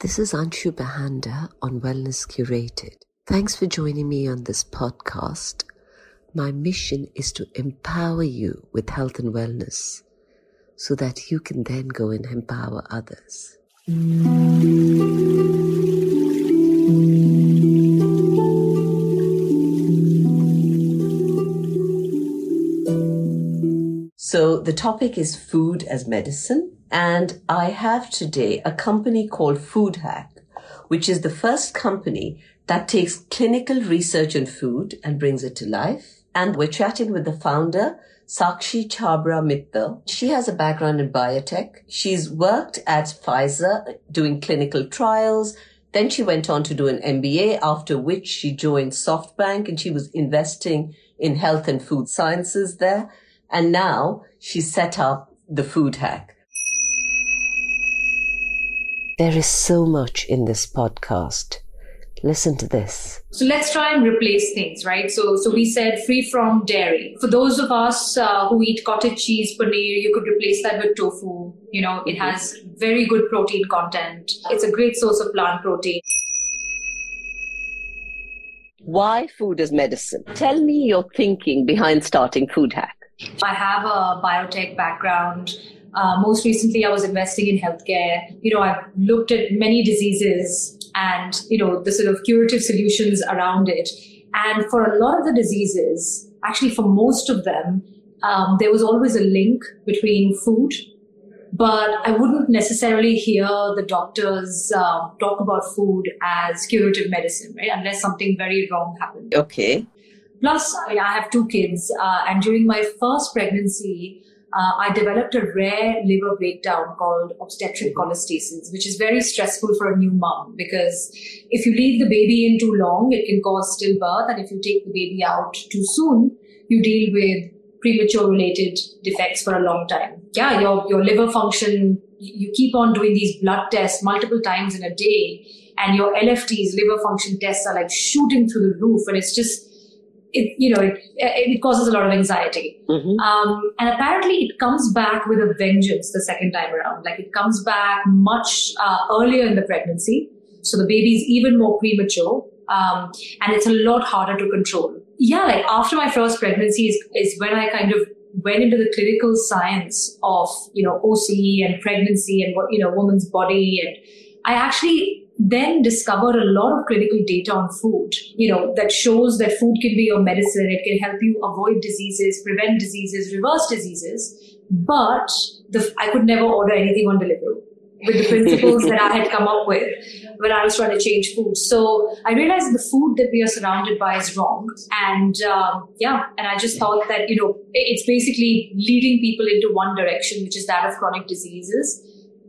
This is Anshu Bahanda on Wellness Curated. Thanks for joining me on this podcast. My mission is to empower you with health and wellness so that you can then go and empower others. So, the topic is food as medicine, and I have today a company called FoodHack, which is the first company that takes clinical research on food and brings it to life. And we're chatting with the founder, Sakshi Chhabra Mittal. She has a background in biotech. She's worked at Pfizer doing clinical trials. Then she went on to do an MBA, after which she joined SoftBank and she was investing in health and food sciences there. And now she set up the FoodHack. There is so much in this podcast. Listen to this. So let's try and replace things, right? So, so we said free from dairy. For those of us uh, who eat cottage cheese, paneer, you could replace that with tofu. You know, it has very good protein content. It's a great source of plant protein. Why food as medicine? Tell me your thinking behind starting Food Hack. I have a biotech background. Uh, most recently, I was investing in healthcare. You know, I've looked at many diseases and, you know, the sort of curative solutions around it. And for a lot of the diseases, actually for most of them, um, there was always a link between food. But I wouldn't necessarily hear the doctors uh, talk about food as curative medicine, right? Unless something very wrong happened. Okay. Plus, I have two kids, uh, and during my first pregnancy, uh, I developed a rare liver breakdown called obstetric cholestasis, which is very stressful for a new mom because if you leave the baby in too long, it can cause stillbirth. And if you take the baby out too soon, you deal with premature related defects for a long time. Yeah, your, your liver function, you keep on doing these blood tests multiple times in a day and your LFTs, liver function tests are like shooting through the roof. And it's just, it you know it, it causes a lot of anxiety. Mm-hmm. um, and apparently it comes back with a vengeance the second time around. Like it comes back much uh, earlier in the pregnancy. So the baby is even more premature um, and it's a lot harder to control. Yeah like after my first pregnancy is, is when i kind of went into the clinical science of you know oc and pregnancy and what you know woman's body. And i actually then discover a lot of clinical data on food, you know, that shows that food can be your medicine. It can help you avoid diseases, prevent diseases, reverse diseases. But the, I could never order anything on Deliveroo with the principles that I had come up with when I was trying to change food. So I realized the food that we are surrounded by is wrong. And um, yeah, and I just thought that, you know, it's basically leading people into one direction, which is that of chronic diseases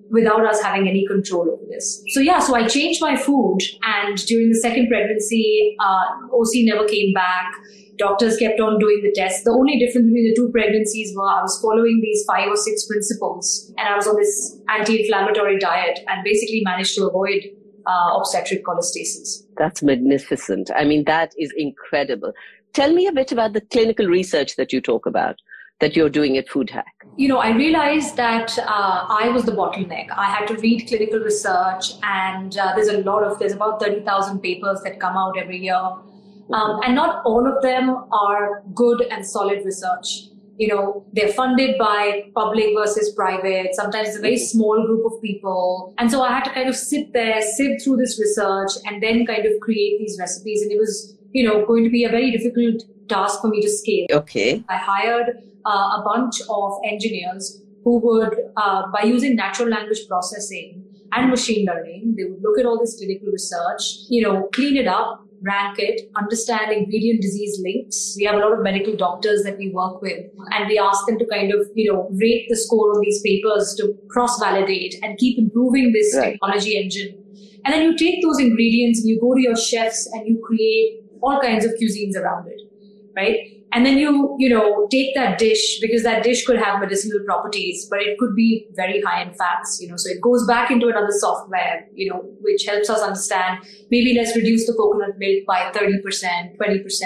without us having any control over this. So yeah, so I changed my food and during the second pregnancy, uh, OC never came back. Doctors kept on doing the tests. The only difference between the two pregnancies were I was following these five or six principles and I was on this anti-inflammatory diet and basically managed to avoid uh, obstetric cholestasis. That's magnificent. I mean, that is incredible. Tell me a bit about the clinical research that you talk about that you're doing at FoodHack? You know, I realized that uh, I was the bottleneck. I had to read clinical research, and uh, there's a lot of there's about thirty thousand papers that come out every year, um, and not all of them are good and solid research. You know, they're funded by public versus private. Sometimes it's a very small group of people, and so I had to kind of sit there, sift through this research, and then kind of create these recipes. And it was, you know, going to be a very difficult task for me to scale. Okay. I hired uh, a bunch of engineers who would, uh, by using natural language processing and machine learning, they would look at all this clinical research, you know, clean it up, rank it, understand ingredient disease links. We have a lot of medical doctors that we work with, and we ask them to kind of, you know, rate the score on these papers to cross validate and keep improving this right. technology engine. And then you take those ingredients and you go to your chefs and you create all kinds of cuisines around it, right? And then you you know take that dish because that dish could have medicinal properties but it could be very high in fats you know so it goes back into another software you know which helps us understand maybe let's reduce the coconut milk by 30% 20%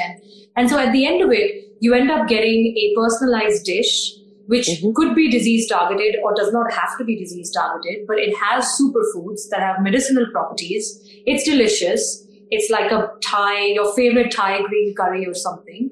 and so at the end of it you end up getting a personalized dish which mm-hmm. could be disease targeted or does not have to be disease targeted, but it has superfoods that have medicinal properties. It's delicious. It's like a Thai, your favorite Thai green curry or something.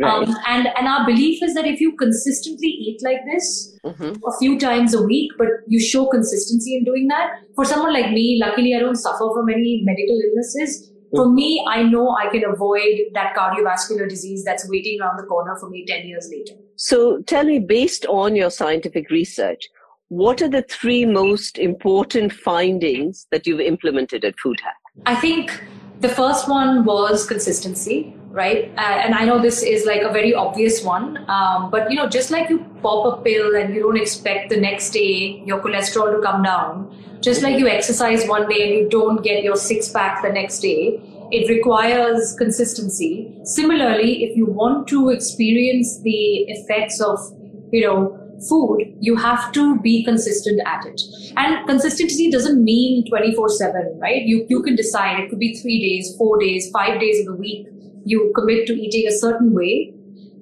Right. Um, and and our belief is that if you consistently eat like this mm-hmm. a few times a week, but you show consistency in doing that, for someone like me, luckily I don't suffer from any medical illnesses. For mm. me, I know I can avoid that cardiovascular disease that's waiting around the corner for me 10 years later. So tell me, based on your scientific research, what are the three most important findings that you've implemented at FoodHack? I think the first one was consistency, right? Uh, and I know this is like a very obvious one, um, but you know, just like you pop a pill and you don't expect the next day your cholesterol to come down, just like you exercise one day and you don't get your six pack the next day, it requires consistency. Similarly, if you want to experience the effects of, you know, food, you have to be consistent at it. And consistency doesn't mean 24 7, right? You, you can decide. It could be three days, four days, five days of the week. You commit to eating a certain way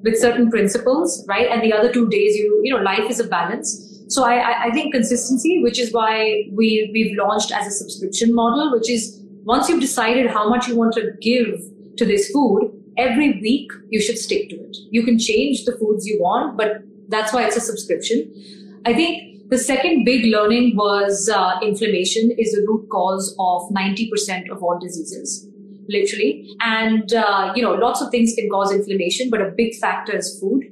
with certain principles, right? And the other two days, you, you know, life is a balance. So I, I think consistency, which is why we, we've launched as a subscription model, which is once you've decided how much you want to give to this food, every week you should stick to it. You can change the foods you want, but that's why it's a subscription. I think the second big learning was uh, inflammation is the root cause of 90% of all diseases, literally. And, uh, you know, lots of things can cause inflammation, but a big factor is food,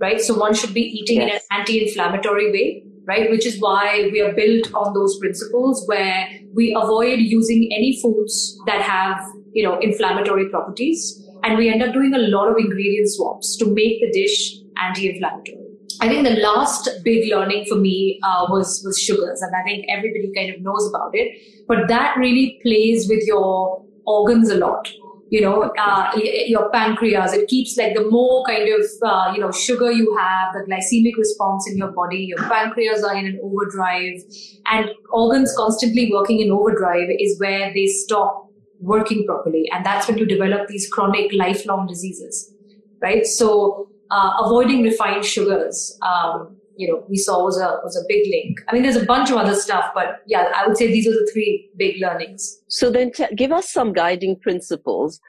right? So one should be eating yes. in an anti-inflammatory way, right? Which is why we are built on those principles where we avoid using any foods that have, you know, inflammatory properties. And we end up doing a lot of ingredient swaps to make the dish anti-inflammatory. I think the last big learning for me uh, was was sugars, and I think everybody kind of knows about it. But that really plays with your organs a lot. You know, uh, your pancreas. It keeps like the more kind of uh, you know sugar you have, the glycemic response in your body. Your pancreas are in an overdrive, and organs constantly working in overdrive is where they stop working properly, and that's when you develop these chronic, lifelong diseases. Right. So uh, avoiding refined sugars, um, you know, we saw was a was a big link. I mean, there's a bunch of other stuff, but yeah, I would say these are the three big learnings. So then, t- give us some guiding principles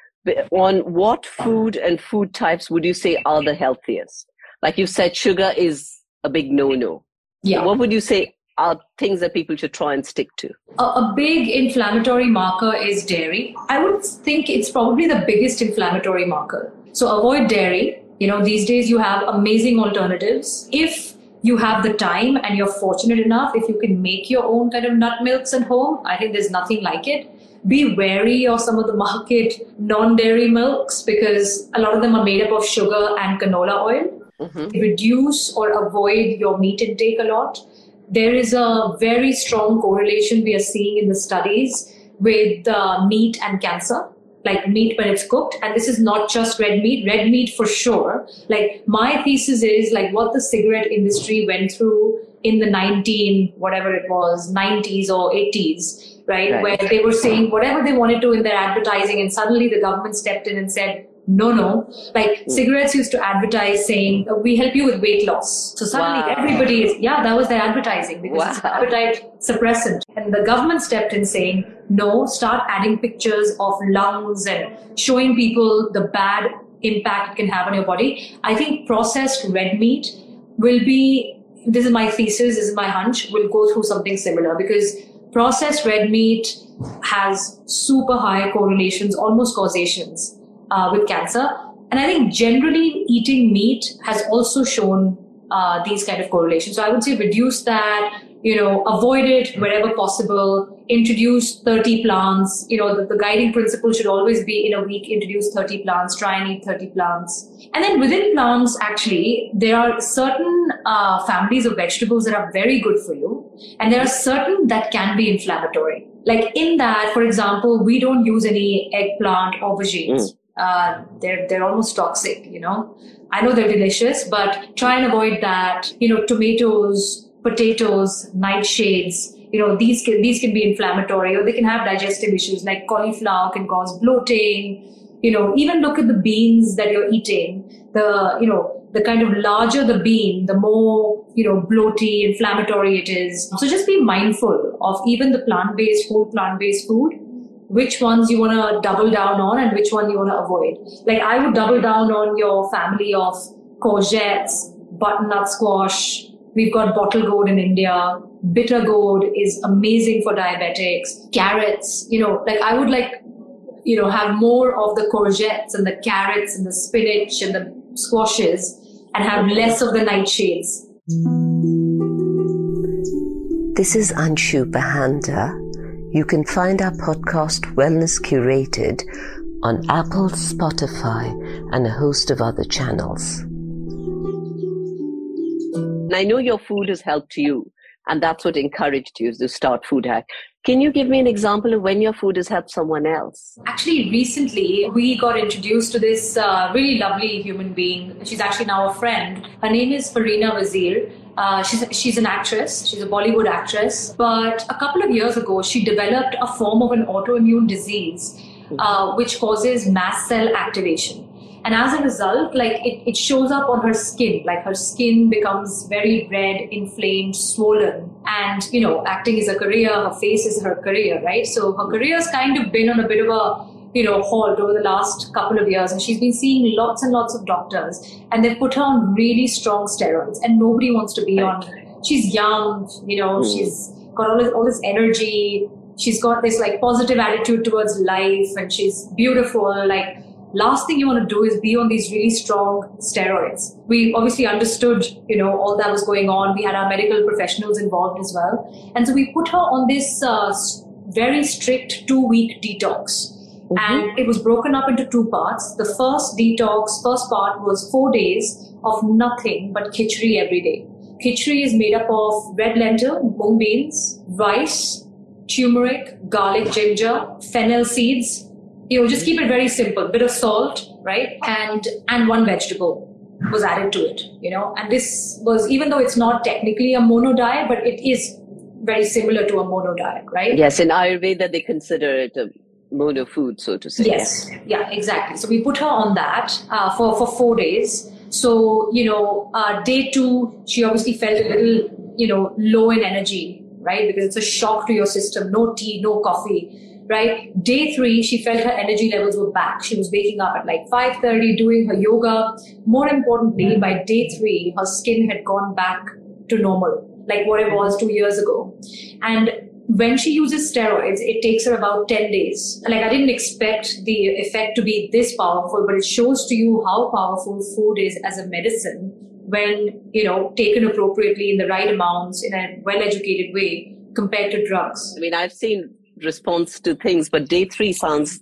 on what food and food types would you say are the healthiest? Like you said, sugar is a big no-no. Yeah. What would you say are things that people should try and stick to? A, a, big inflammatory marker is dairy. I would think it's probably the biggest inflammatory marker. So avoid dairy. You know, these days you have amazing alternatives. If you have the time and you're fortunate enough, if you can make your own kind of nut milks at home, I think there's nothing like it. Be wary of some of the market non-dairy milks because a lot of them are made up of sugar and canola oil. Mm-hmm. Reduce or avoid your meat intake a lot. There is a very strong correlation we are seeing in the studies with uh, meat and cancer like meat when it's cooked and this is not just red meat red meat for sure like my thesis is like what the cigarette industry went through in the 19 whatever it was 90s or 80s right, right. where they were saying whatever they wanted to in their advertising and suddenly the government stepped in and said no, no. Like mm. cigarettes used to advertise saying, we help you with weight loss. So suddenly wow. everybody is, yeah, that was their advertising because wow. it's appetite suppressant. And the government stepped in saying, no, start adding pictures of lungs and showing people the bad impact it can have on your body. I think processed red meat will be, this is my thesis, this is my hunch, will go through something similar because processed red meat has super high correlations, almost causations uh, with cancer. And I think generally eating meat has also shown uh, these kind of correlations. So I would say reduce that, you know, avoid it wherever possible, introduce 30 plants. You know, the, the, guiding principle should always be in a week, introduce 30 plants, try and eat 30 plants. And then within plants, actually, there are certain uh, families of vegetables that are very good for you. And there are certain that can be inflammatory. Like in that, for example, we don't use any eggplant, aubergines. Mm uh, they're they're almost toxic. You know, I know they're delicious, but try and avoid that. You know, tomatoes, potatoes, nightshades. You know, these can, these can be inflammatory, or they can have digestive issues. Like cauliflower can cause bloating. You know, even look at the beans that you're eating. The you know the kind of larger the bean, the more, you know, bloaty, inflammatory it is. So just be mindful of even the plant-based, whole plant-based food, which ones you want to double down on and which one you want to avoid. Like I would double down on your family of courgettes, butternut squash. We've got bottle gourd in India. Bitter gourd is amazing for diabetics. Carrots, you know, like I would like, you know, have more of the courgettes and the carrots and the spinach and the squashes and have less of the nightshades. This is Anshu Bahanda. You can find our podcast Wellness Curated on Apple, Spotify, and a host of other channels. I know your food has helped you, and that's what encouraged you to start Food Hack. Can you give me an example of when your food has helped someone else? Actually, recently we got introduced to this uh, really lovely human being. She's actually now a friend. Her name is Farina Wazir. Uh, she's, she's an actress, she's a Bollywood actress. But a couple of years ago, she developed a form of an autoimmune disease uh, which causes mast cell activation and as a result like it, it shows up on her skin. Like her skin becomes very red inflamed swollen. And you know acting is a career. Her face is her career right? So her career has kind of been on a bit of a you know halt over the last couple of years. And she's been seeing lots and lots of doctors. And they've put her on really strong steroids. And nobody wants to be on she's young you know mm. she's got all this, all this energy. She's got this like positive attitude towards life. And she's beautiful. Like last thing you want to do is be on these really strong steroids. We obviously understood, you know, all that was going on. We had our medical professionals involved as well. And so we put her on this uh, very strict two week detox. Mm-hmm. And it was broken up into two parts. The first detox, first part was four days of nothing but khichdi every day. Khichdi is made up of red lentil, mung beans, rice, turmeric, garlic, ginger, fennel seeds, you know, just keep it very simple. Bit of salt, right? And and one vegetable was added to it, you know. And this was even though it's not technically a mono diet, but it is very similar to a mono diet, right? Yes, in Ayurveda they consider it a mono food, so to say. Yes, yeah, exactly. So we put her on that uh, for for four days. So you know, uh, day two, she obviously felt a little, you know, low in energy, right? Because it's a shock to your system. No tea, no coffee right? Day three, she felt her energy levels were back. She was waking up at like 5.30, doing her yoga. More importantly, mm-hmm. by day three, her skin had gone back to normal, like what it was two years ago. And when she uses steroids, it takes her about 10 days. Like I didn't expect the effect to be this powerful, but it shows to you how powerful food is as a medicine when, you know, taken appropriately in the right amounts in a well-educated way compared to drugs. I mean, I've seen response to things. But day three sounds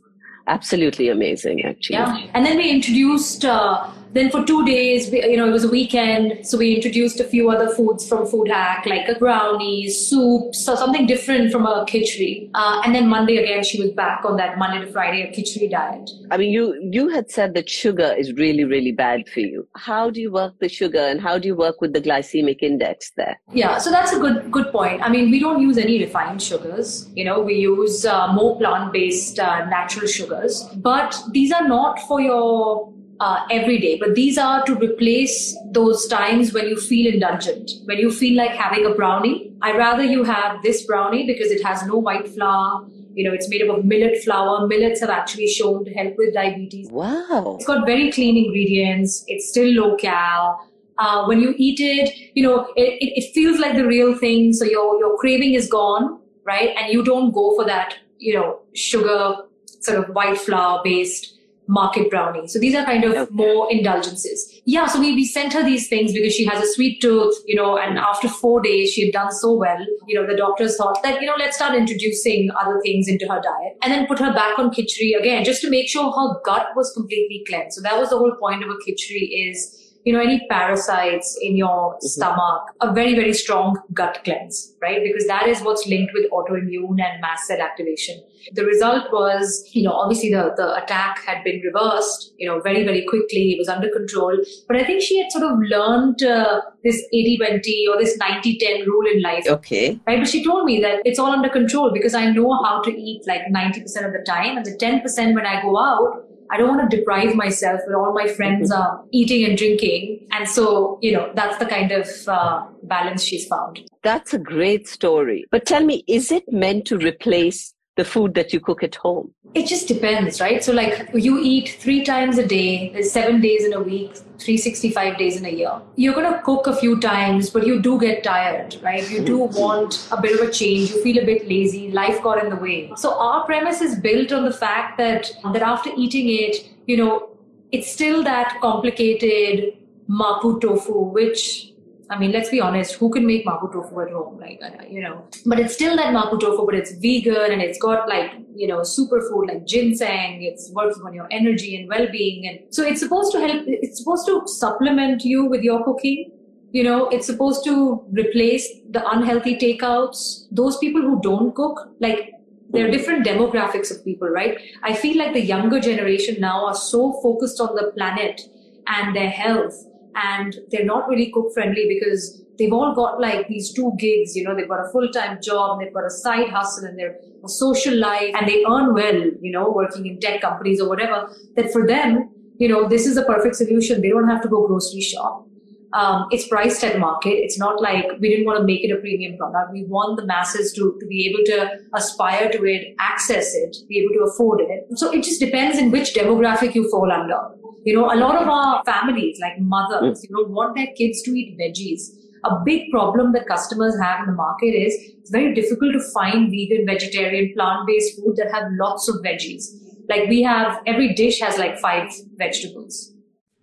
absolutely amazing, actually. Yeah, and then we introduced uh, then for two days, we, you know, it was a weekend, so we introduced a few other foods from Food Hack, like a brownies, soups, so something different from a khichdi. Uh, and then Monday again, she was back on that Monday to Friday a khichdi diet. I mean, you you had said that sugar is really really bad for you. How do you work the sugar, and how do you work with the glycemic index there? Yeah, so that's a good good point. I mean, we don't use any refined sugars. You know, we use uh, more plant based uh, natural sugars, but these are not for your uh, every day, but these are to replace those times when you feel indulgent, when you feel like having a brownie. I rather you have this brownie because it has no white flour. You know, it's made up of millet flour. Millets have actually shown to help with diabetes. Wow. It's got very clean ingredients. It's still low cal. Uh, when you eat it, you know, it, it, it feels like the real thing. So your, your craving is gone, right? And you don't go for that, you know, sugar, sort of white flour based market brownie. So these are kind of okay. more indulgences. Yeah, so we, we sent her these things because she has a sweet tooth, you know, and after four days she had done so well, you know, the doctors thought that, you know, let's start introducing other things into her diet and then put her back on khichdi again, just to make sure her gut was completely cleansed. So that was the whole point of a khichdi is you know, any parasites in your mm-hmm. stomach, a very, very strong gut cleanse, right? Because that is what's linked with autoimmune and mast cell activation. The result was, you know, obviously the, the attack had been reversed, you know, very, very quickly. It was under control. But I think she had sort of learned uh, this 80-20 or this 90-10 rule in life. Okay. Right. But she told me that it's all under control because I know how to eat like 90% of the time. And the 10% when I go out, I don't want to deprive myself when all my friends mm-hmm. are eating and drinking. And so, you know, that's the kind of uh, balance she's found. That's a great story. But tell me, is it meant to replace the food that you cook at home? It just depends, right? So, like, you eat three times a day, there's seven days in a week, 365 days in a year. You're going to cook a few times, but you do get tired, right? You do hmm. want a bit of a change. You feel a bit lazy. Life got in the way. So, our premise is built on the fact that, that after eating it, you know, it's still that complicated mapo tofu, which I mean, let's be honest, who can make mapo tofu at home? Like, uh, you know, but it's still that mapo tofu, but it's vegan and it's got like, you know, superfood like ginseng. It's working on your energy and well-being. And so it's supposed to help, it's supposed to supplement you with your cooking. You know, it's supposed to replace the unhealthy takeouts. Those people who don't cook, like, there are different demographics of people, right? I feel like the younger generation now are so focused on the planet and their health and they're not really cook friendly because they've all got like these two gigs you know they've got a full-time job and they've got a side hustle and they're a social life and they earn well you know working in tech companies or whatever that for them you know this is a perfect solution. They don't have to go grocery shop um, it's priced at market. It's not like we didn't want to make it a premium product. We want the masses to, to be able to aspire to it, access it, be able to afford it. So it just depends in which demographic you fall under. You know, a lot of our families, like mothers, you know, want their kids to eat veggies. A big problem that customers have in the market is it's very difficult to find vegan, vegetarian, plant-based food that have lots of veggies. Like we have, every dish has like five vegetables.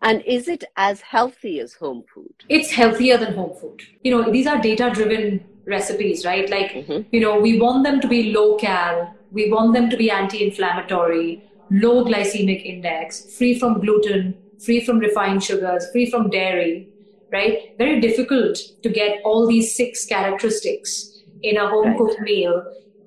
And is it as healthy as home food? It's healthier than home food. You know, these are data driven recipes, right? Like, mm-hmm. you know, we want them to be low cal, we want them to be anti inflammatory, low glycemic index, free from gluten, free from refined sugars, free from dairy, right? Very difficult to get all these six characteristics in a home cooked right. meal.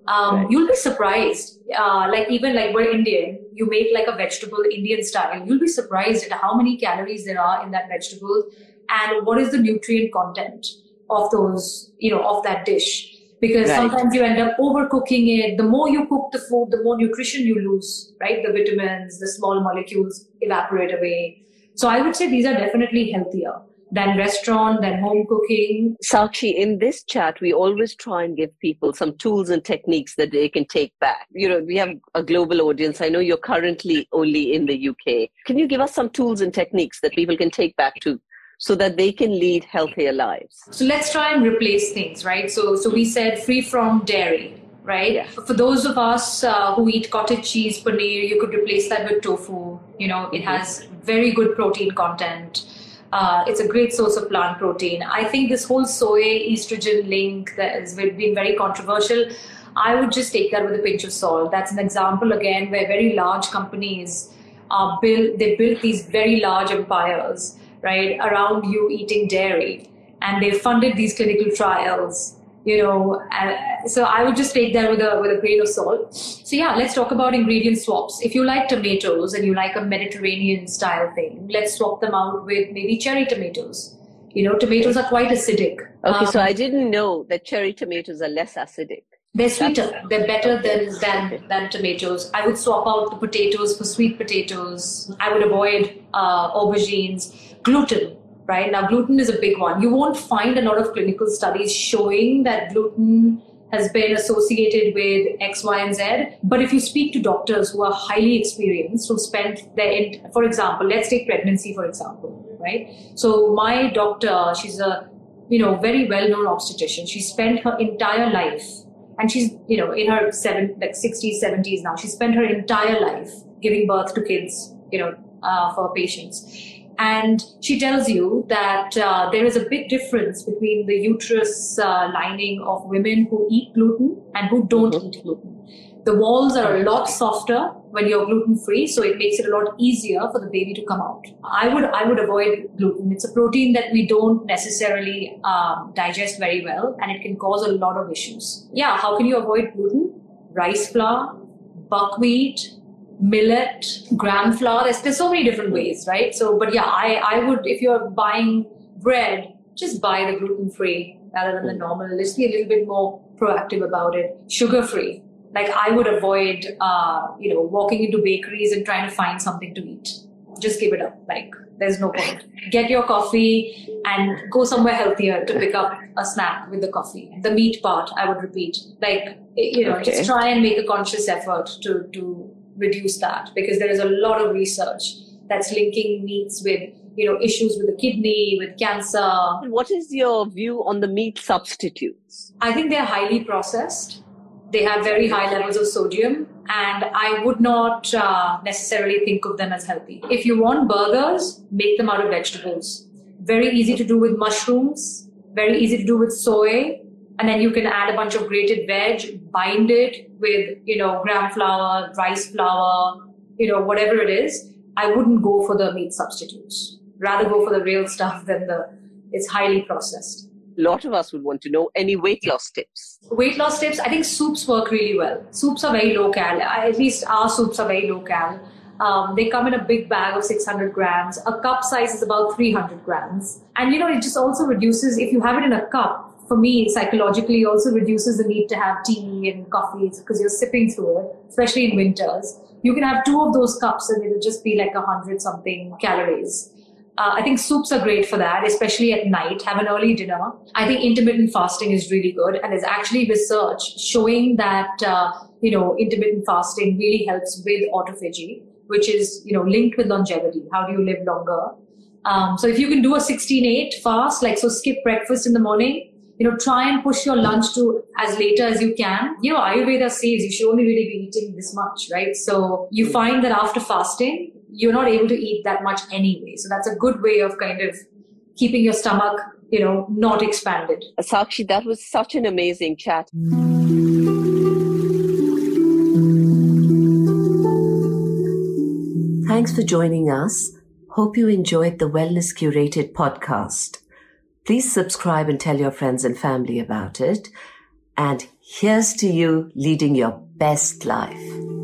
Um, right. You'll be surprised. Uh, like even like we're Indian, you make like a vegetable Indian style. You'll be surprised at how many calories there are in that vegetable and what is the nutrient content of those, you know, of that dish because right. sometimes you end up overcooking it. The more you cook the food, the more nutrition you lose, right? The vitamins, the small molecules evaporate away. So I would say these are definitely healthier than restaurant, than home cooking. Sakshi, in this chat, we always try and give people some tools and techniques that they can take back. You know, we have a global audience. I know you're currently only in the UK. Can you give us some tools and techniques that people can take back to so that they can lead healthier lives. So let's try and replace things, right? So, so we said free from dairy, right? Yeah. For those of us uh, who eat cottage cheese, paneer, you could replace that with tofu. You know, it has very good protein content. Uh, it's a great source of plant protein. I think this whole soy estrogen link that has been very controversial. I would just take that with a pinch of salt. That's an example again where very large companies are built. They built these very large empires right, around you eating dairy. And they funded these clinical trials, you know. so I would just take that with a with a grain of salt. So yeah, let's talk about ingredient swaps. If you like tomatoes and you like a Mediterranean style thing, let's swap them out with maybe cherry tomatoes. You know, tomatoes are quite acidic. Okay, um, so I didn't know that cherry tomatoes are less acidic. They're sweeter. They're better than, than, than tomatoes. I would swap out the potatoes for sweet potatoes. I would avoid uh, aubergines gluten, right? Now, gluten is a big one. You won't find a lot of clinical studies showing that gluten has been associated with X, Y, and Z. But if you speak to doctors who are highly experienced, who spent their, for example, let's take pregnancy, for example, right? So my doctor, she's a, you know, very well-known obstetrician. She spent her entire life, and she's, you know, in her seven, like 60s, 70s now. She spent her entire life giving birth to kids, you know, uh, for patients and she tells you that uh, there is a big difference between the uterus uh, lining of women who eat gluten and who don't mm-hmm. eat gluten. The walls are a lot softer when you're gluten free, so it makes it a lot easier for the baby to come out. I would I would avoid gluten. It's a protein that we don't necessarily um, digest very well, and it can cause a lot of issues. Yeah, how can you avoid gluten? Rice flour, buckwheat, millet, gram flour. There's, there's so many different ways, right? So, but yeah, I, I would, if you're buying bread, just buy the gluten free rather than the normal. Let's be a little bit more proactive about it. Sugar free, Like I would avoid, uh, you know, walking into bakeries and trying to find something to eat. Just give it up. Like there's no point. Get your coffee and go somewhere healthier to pick up a snack with the coffee. The meat part, I would repeat. Like, you know, okay. just try and make a conscious effort to, to reduce that because there is a lot of research that's linking meats with you know issues with the kidney with cancer. What is your view on the meat substitutes? I think they're highly processed. They have very high levels of sodium and i would not uh, necessarily think of them as healthy. If you want burgers make them out of vegetables. Very easy to do with mushrooms very easy to do with soy and then you can add a bunch of grated veg bind it with you know gram flour rice flour you know whatever it is i wouldn't go for the meat substitutes rather go for the real stuff than the it's highly processed. A lot of us would want to know any weight loss tips. Weight loss tips, I think soups work really well. Soups are very low cal. At least our soups are very low cal. Um, they come in a big bag of 600 grams. A cup size is about 300 grams. And you know, it just also reduces, if you have it in a cup, for me, psychologically, also reduces the need to have tea and coffee because you're sipping through it, especially in winters. You can have two of those cups and it'll just be like a hundred something calories. Uh, I think soups are great for that, especially at night. Have an early dinner. I think intermittent fasting is really good, and there's actually research showing that uh, you know intermittent fasting really helps with autophagy, which is you know linked with longevity. How do you live longer? Um, so if you can do a 16-8 fast, like so, skip breakfast in the morning. You know, try and push your lunch to as later as you can. You know, Ayurveda says you should only really be eating this much, right? So you hmm. find that after fasting, you're not able to eat that much anyway. So that's a good way of kind of keeping your stomach, you know, not expanded. Sakshi, that was such an amazing chat. Thanks for joining us. Hope you enjoyed the Wellness Curated podcast. Please subscribe and tell your friends and family about it. And here's to you leading your best life.